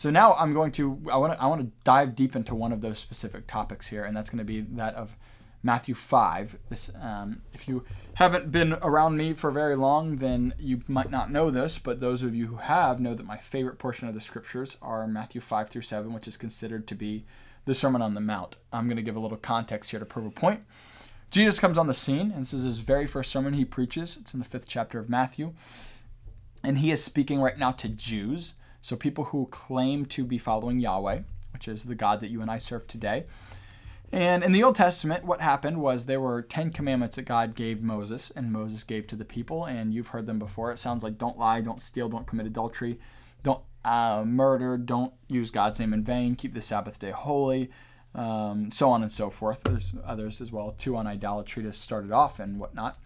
So now I'm going to I want to I want to dive deep into one of those specific topics here, and that's going to be that of Matthew five. This um, if you haven't been around me for very long, then you might not know this, but those of you who have know that my favorite portion of the scriptures are Matthew five through seven, which is considered to be the Sermon on the Mount. I'm going to give a little context here to prove a point. Jesus comes on the scene, and this is his very first sermon he preaches. It's in the fifth chapter of Matthew. And he is speaking right now to Jews, so people who claim to be following Yahweh, which is the God that you and I serve today. And in the Old Testament, what happened was there were 10 commandments that God gave Moses, and Moses gave to the people, and you've heard them before. It sounds like don't lie, don't steal, don't commit adultery, don't uh, murder, don't use God's name in vain, keep the Sabbath day holy, um, so on and so forth. There's others as well, too, on idolatry to start it off and whatnot.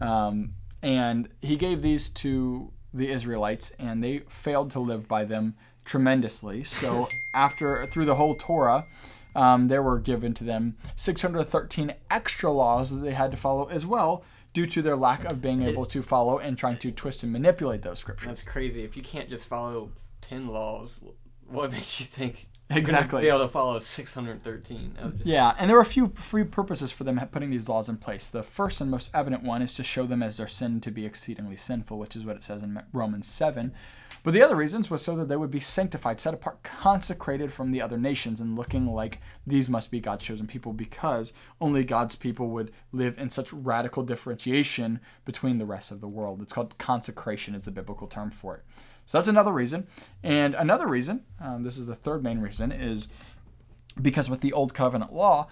Um, and he gave these to the Israelites, and they failed to live by them tremendously. So after through the whole Torah, um, there were given to them 613 extra laws that they had to follow as well due to their lack of being able to follow and trying to twist and manipulate those scriptures. That's crazy. If you can't just follow 10 laws, what makes you think Exactly. be able to follow 613? Just... Yeah, and there were a few free purposes for them putting these laws in place. The first and most evident one is to show them as their sin to be exceedingly sinful, which is what it says in Romans 7. But the other reasons was so that they would be sanctified, set apart, consecrated from the other nations, and looking like these must be God's chosen people because only God's people would live in such radical differentiation between the rest of the world. It's called consecration, is the biblical term for it. So that's another reason. And another reason, um, this is the third main reason, is because with the old covenant law,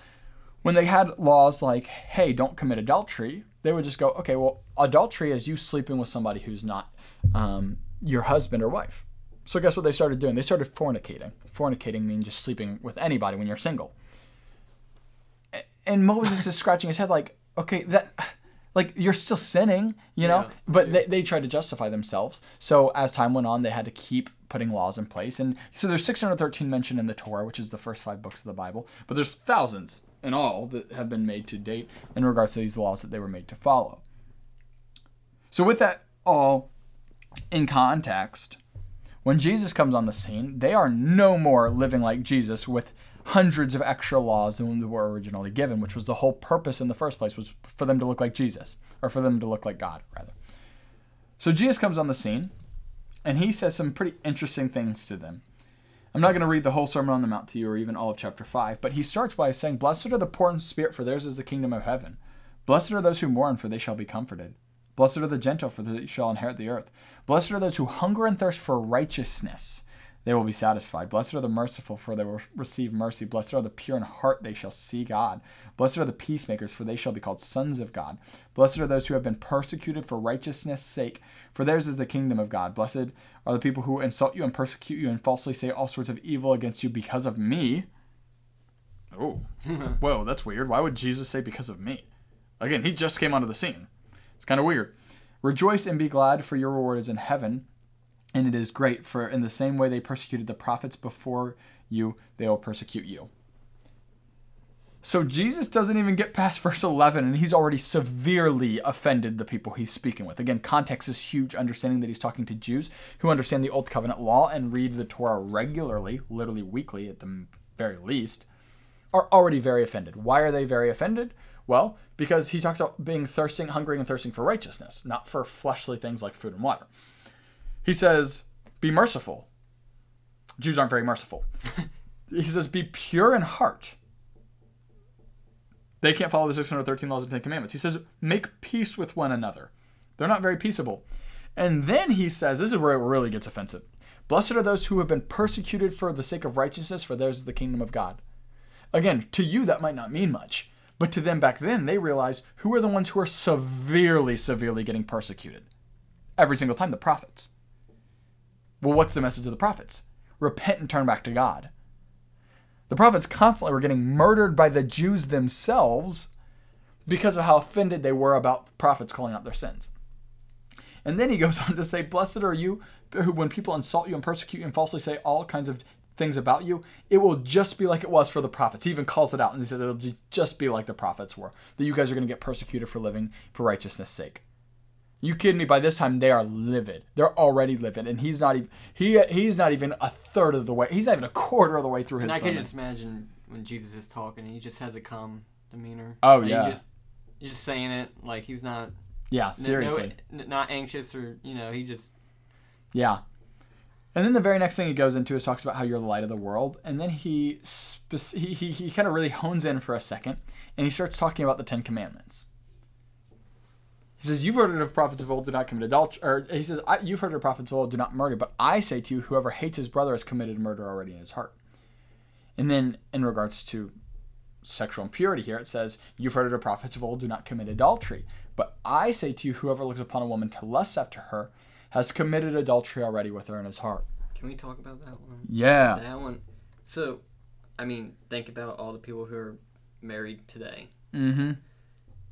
when they had laws like, hey, don't commit adultery, they would just go, okay, well, adultery is you sleeping with somebody who's not um, your husband or wife. So guess what they started doing? They started fornicating. Fornicating means just sleeping with anybody when you're single. And Moses is scratching his head like, okay, that like you're still sinning, you know? Yeah, but they, they tried to justify themselves. So as time went on, they had to keep putting laws in place. And so there's 613 mentioned in the Torah, which is the first five books of the Bible, but there's thousands in all that have been made to date in regards to these laws that they were made to follow. So with that all in context, when Jesus comes on the scene, they are no more living like Jesus with hundreds of extra laws than they were originally given, which was the whole purpose in the first place, was for them to look like Jesus, or for them to look like God, rather. So Jesus comes on the scene, and he says some pretty interesting things to them. I'm not going to read the whole Sermon on the Mount to you, or even all of chapter 5, but he starts by saying, Blessed are the poor in spirit, for theirs is the kingdom of heaven. Blessed are those who mourn, for they shall be comforted. Blessed are the gentle, for they shall inherit the earth. Blessed are those who hunger and thirst for righteousness. They will be satisfied. Blessed are the merciful, for they will receive mercy. Blessed are the pure in heart, they shall see God. Blessed are the peacemakers, for they shall be called sons of God. Blessed are those who have been persecuted for righteousness' sake, for theirs is the kingdom of God. Blessed are the people who insult you and persecute you and falsely say all sorts of evil against you because of me. Oh, whoa, that's weird. Why would Jesus say because of me? Again, he just came onto the scene. It's kind of weird. Rejoice and be glad, for your reward is in heaven, and it is great, for in the same way they persecuted the prophets before you, they will persecute you. So Jesus doesn't even get past verse 11, and he's already severely offended the people he's speaking with. Again, context is huge, understanding that he's talking to Jews who understand the Old Covenant law and read the Torah regularly, literally weekly at the very least, are already very offended. Why are they very offended? Well, because he talks about being thirsting, hungering, and thirsting for righteousness, not for fleshly things like food and water. He says, Be merciful. Jews aren't very merciful. he says, Be pure in heart. They can't follow the 613 laws and Ten Commandments. He says, Make peace with one another. They're not very peaceable. And then he says, This is where it really gets offensive. Blessed are those who have been persecuted for the sake of righteousness, for theirs is the kingdom of God. Again, to you, that might not mean much. But to them back then, they realized who are the ones who are severely, severely getting persecuted? Every single time, the prophets. Well, what's the message of the prophets? Repent and turn back to God. The prophets constantly were getting murdered by the Jews themselves because of how offended they were about prophets calling out their sins. And then he goes on to say, Blessed are you who, when people insult you and persecute you and falsely say all kinds of things about you, it will just be like it was for the prophets. He even calls it out and he says it'll just be like the prophets were. That you guys are going to get persecuted for living for righteousness' sake. You kidding me? By this time, they are livid. They're already livid, and he's not even he he's not even a third of the way. He's not even a quarter of the way through his. And I can sermon. just imagine when Jesus is talking, he just has a calm demeanor. Oh, Like, yeah. just, just saying it like he's not yeah, seriously. no- not anxious or you know he just Yeah. And then the very next thing he goes into is talks about how you're the light of the world, and then he spec- he he, he kind of really hones in for a second, and he starts talking about the Ten Commandments. He says, "You've heard it of prophets of old, do not commit adultery." Or he says, I, "You've heard of prophets of old, do not murder." But I say to you, whoever hates his brother has committed murder already in his heart. And then, in regards to sexual impurity, here it says, "You've heard of prophets of old, do not commit adultery." But I say to you, whoever looks upon a woman to lust after her has committed adultery already with her in his heart. can we talk about that one? Yeah. That one. So, I mean, think about all the people who are married today. Mm-hmm.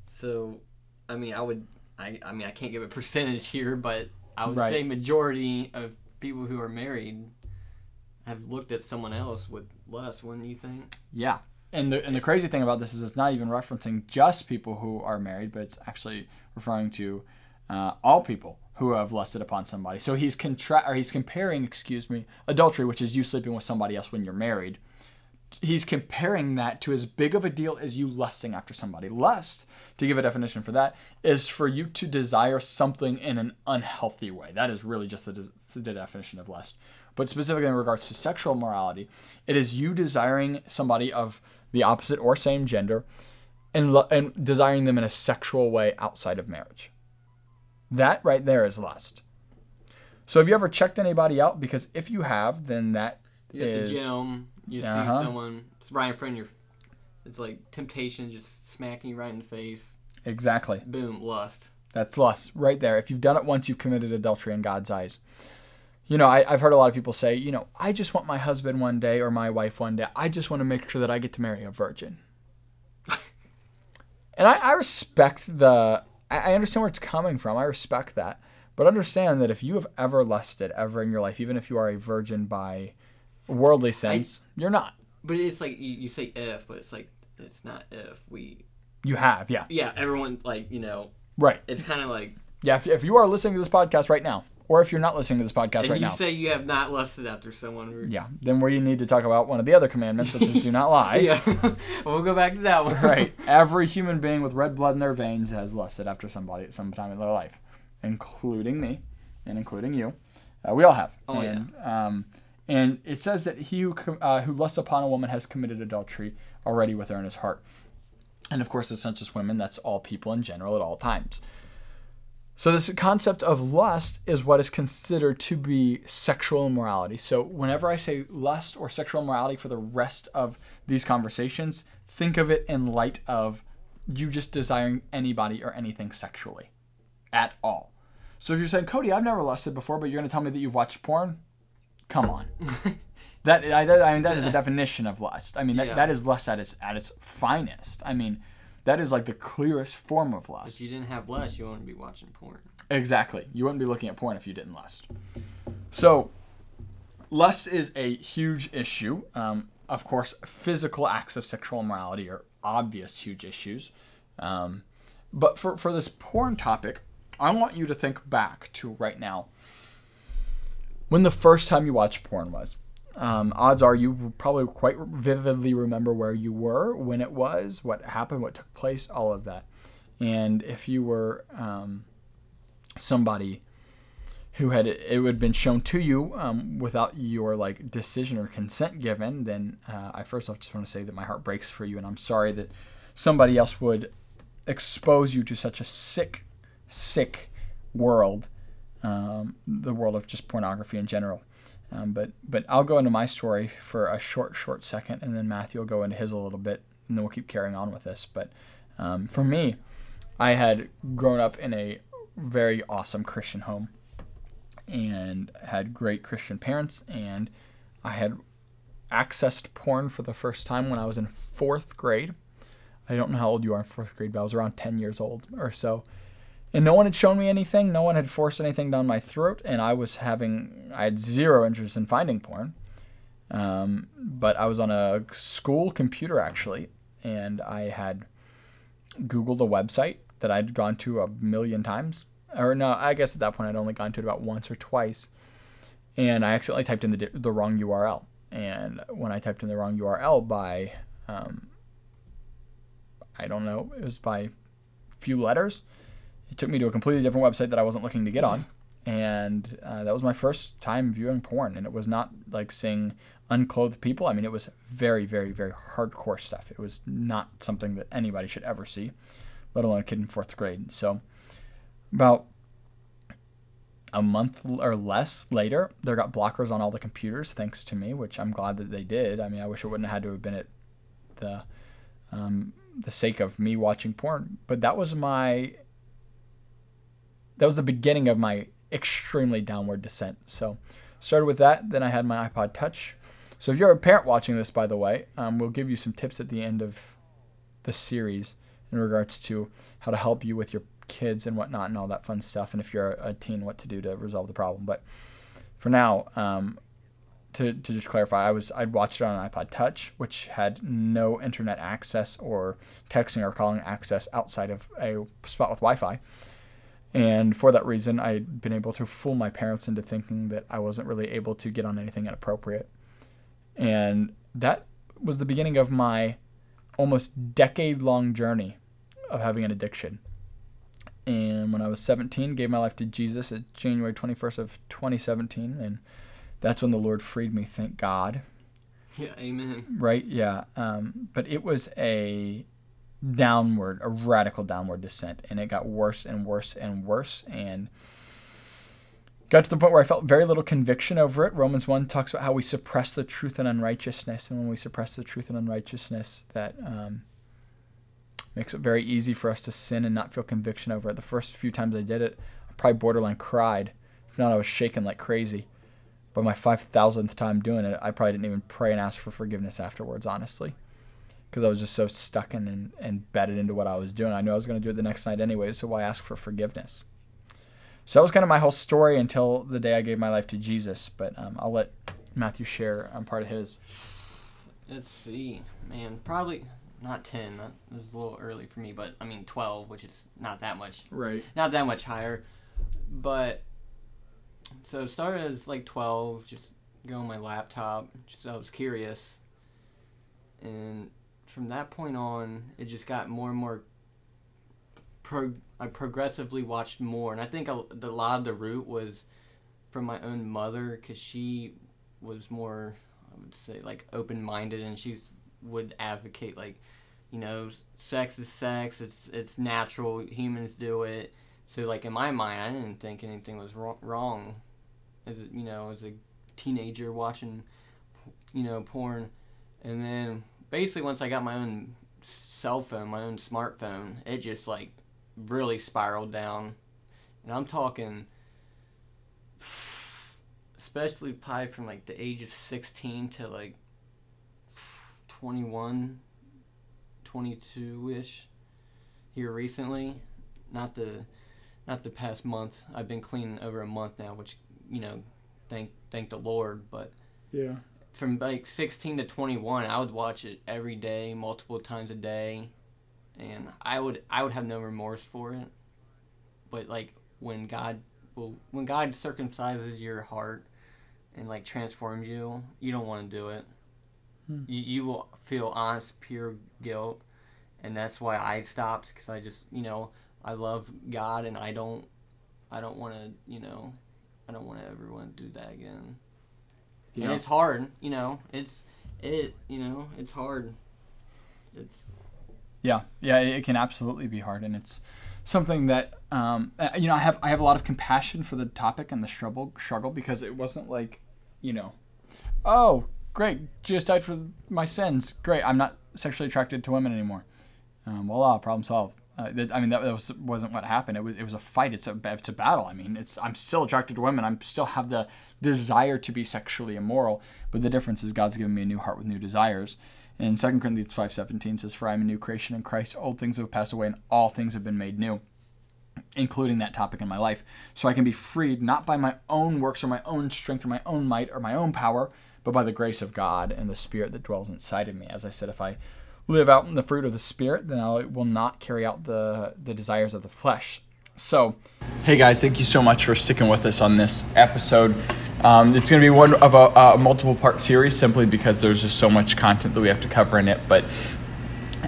So, I mean, I would, I, I mean, I can't give a percentage here, but I would Right. say majority of people who are married have looked at someone else with lust. Wouldn't you think? Yeah. And the and the crazy thing about this is it's not even referencing just people who are married, but it's actually referring to uh, all people who have lusted upon somebody. So he's contra- or he's comparing, excuse me, adultery, which is you sleeping with somebody else when you're married. He's comparing that to as big of a deal as you lusting after somebody. Lust, to give a definition for that, is for you to desire something in an unhealthy way. That is really just the, the definition of lust. But specifically in regards to sexual morality, it is you desiring somebody of the opposite or same gender and, lo- and desiring them in a sexual way outside of marriage. That right there is lust. So have you ever checked anybody out? Because if you have, then that is- the gym, you Uh-huh. see someone it's right in front of your. It's like temptation, just smacking you right in the face. exactly. Boom, lust. That's lust right there. If you've done it once, you've committed adultery in God's eyes. You know, I, I've heard a lot of people say, you know, I just want my husband one day or my wife one day. I just want to make sure that I get to marry a virgin. and I, I respect the, I, I understand where it's coming from. I respect that. But understand that if you have ever lusted ever in your life, even if you are a virgin by worldly sense, you're not. But it's like you, you say if, but it's like it's not if we. You have, yeah. Yeah, everyone like you know. Right. It's kind of like Yeah, if, if you are listening to this podcast right now, or if you're not listening to this podcast and right you say you have not lusted after someone. or- Yeah, then we need to talk about one of the other commandments, which is do not lie. Yeah, we'll go back to that one. Right. Every human being with red blood in their veins has lusted after somebody at some time in their life, including me, and including you. Uh, we all have. Oh, and, yeah. Um, and it says that he who, uh, who lusts upon a woman has committed adultery already with her in his heart. And of course, it's not just women; that's all people in general at all times. So this concept of lust is what is considered to be sexual immorality. So whenever I say lust or sexual immorality for the rest of these conversations, think of it in light of you just desiring anybody or anything sexually at all. So if you're saying, Cody, I've never lusted before, but you're going to tell me that you've watched porn, come on. that I, that- I mean that is a definition of lust. I mean that, Yeah. that is lust at its at its finest. I mean that is like the clearest form of lust. If you didn't have lust, you wouldn't be watching porn. Exactly. You wouldn't be looking at porn if you didn't lust. So, lust is a huge issue. Um, of course, physical acts of sexual immorality are obvious huge issues. Um, but for, for this porn topic, I want you to think back to right now when the first time you watched porn was. Um, odds are you probably quite vividly remember where you were, when it was, what happened, what took place, all of that. And if you were um, somebody who had it would have been shown to you um, without your like decision or consent given, then uh, I first off just want to say that my heart breaks for you, and I'm sorry that somebody else would expose you to such a sick, sick world, um, the world of just pornography in general. Um, but but I'll go into my story for a short short second, and then Matthew will go into his a little bit, and then we'll keep carrying on with this. But um, for me, I had grown up in a very awesome Christian home and had great Christian parents, and I had accessed porn for the first time when I was in fourth grade. I don't know how old you are in fourth grade, but I was around 10 years old or so. And no one had shown me anything, no one had forced anything down my throat, and I was having, I had zero interest in finding porn. Um, but I was on a school computer actually, and I had Googled a website that I'd gone to a million times or no, I guess at that point I'd only gone to it about once or twice, and I accidentally typed in the the wrong URL. And when I typed in the wrong URL by, um, I don't know, it was by a few letters. It took me to a completely different website that I wasn't looking to get on, and uh, that was my first time viewing porn. And it was not like seeing unclothed people. I mean, it was very, very, very hardcore stuff. It was not something that anybody should ever see, let alone a kid in fourth grade. So, about a month or less later, there got blockers on all the computers, thanks to me, which I'm glad that they did. I mean, I wish it wouldn't have had to have been at the um, the sake of me watching porn, but that was my that was the beginning of my extremely downward descent. So, started with that. Then I had my iPod Touch. So, if you're a parent watching this, by the way, um, we'll give you some tips at the end of the series in regards to how to help you with your kids and whatnot and all that fun stuff. And if you're a teen, what to do to resolve the problem. But for now, um, to, to just clarify, I was I'd watched it on an iPod Touch, which had no internet access or texting or calling access outside of a spot with Wi-Fi. And for that reason, I'd been able to fool my parents into thinking that I wasn't really able to get on anything inappropriate. And that was the beginning of my almost decade long journey of having an addiction. And when I was 17, gave my life to Jesus at January 21st of 2017 and that's when the Lord freed me, thank God. Yeah, amen. Right? Yeah. Um, but it was a downward, a radical downward descent, and it got worse and worse and worse, and got to the point where I felt very little conviction over it. Romans 1 talks about how we suppress the truth and unrighteousness, and when we suppress the truth and unrighteousness, that um, makes it very easy for us to sin and not feel conviction over it. The first few times I did it, I probably borderline cried. If not, I was shaking like crazy. By my 5,000th time doing it, I probably didn't even pray and ask for forgiveness afterwards, honestly because I was just so stuck in and, and bedded into what I was doing. I knew I was going to do it the next night anyway, so why ask for forgiveness? So that was kind of my whole story until the day I gave my life to Jesus. But um, I'll let Matthew share um, part of his. Let's see, man. Probably not ten. That is a little early for me, but I mean twelve, which is not that much. Right. Not that much higher, but so it started as like twelve. Just go on my laptop. Just I was curious, and from that point on, it just got more and more. Pro- I progressively watched more, and I think a, the, lot of the root was from my own mother because she was more, I would say, like open minded, and she would advocate like, you know, sex is sex. It's it's natural. Humans do it. So like in my mind, I didn't think anything was wrong. as you know, as a teenager watching, you know, porn, and then basically once I got my own cell phone, my own smartphone, it just like really spiraled down. And I'm talking especially probably from like the age of 16 to like 21 22ish here recently. Not the not the past month. I've been clean over a month now which you know thank thank the lord but yeah from like 16 to 21 i would watch it every day multiple times a day and i would i would have no remorse for it. But like when god will when god circumcises your heart and like transforms you you don't want to do it. Hmm. you, you will feel honest pure guilt and that's why i stopped because i just you know i love god and i don't i don't want to you know i don't want to ever want to do that again yeah. and it's hard. You know, it's it. You know, it's hard. It's. Yeah, yeah, it can absolutely be hard, and it's something that um, uh, you know I have I have a lot of compassion for the topic and the struggle struggle because it wasn't like, you know, oh great, Jesus died for my sins, great, I'm not sexually attracted to women anymore. Um, voila, problem solved. Uh, I mean, that, that was wasn't what happened. It was it was a fight. It's a it's a battle. I mean, it's I'm still attracted to women. I'm still have the desire to be sexually immoral. But the difference is God's given me a new heart with new desires. And 2 Corinthians 5.17 says, For I am a new creation in Christ. Old things have passed away and all things have been made new, including that topic in my life. So I can be freed not by my own works or my own strength or my own might or my own power, but by the grace of God and the Spirit that dwells inside of me. As I said, if I live out in the fruit of the Spirit, then I will not carry out the, the desires of the flesh. So, hey guys, thank you so much for sticking with us on this episode. Um, it's going to be one of a, a multiple part series simply because there's just so much content that we have to cover in it. But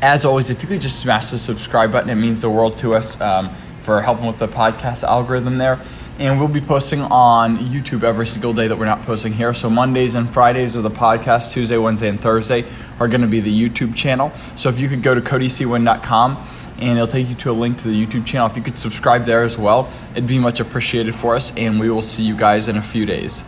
as always, if you could just smash the subscribe button, it means the world to us um, for helping with the podcast algorithm there. And we'll be posting on YouTube every single day that we're not posting here. So Mondays and Fridays are the podcast. Tuesday, Wednesday, and Thursday are going to be the YouTube channel. So if you could go to codycwin.com and it'll take you to a link to the YouTube channel. If you could subscribe there as well, it'd be much appreciated for us. And we will see you guys in a few days.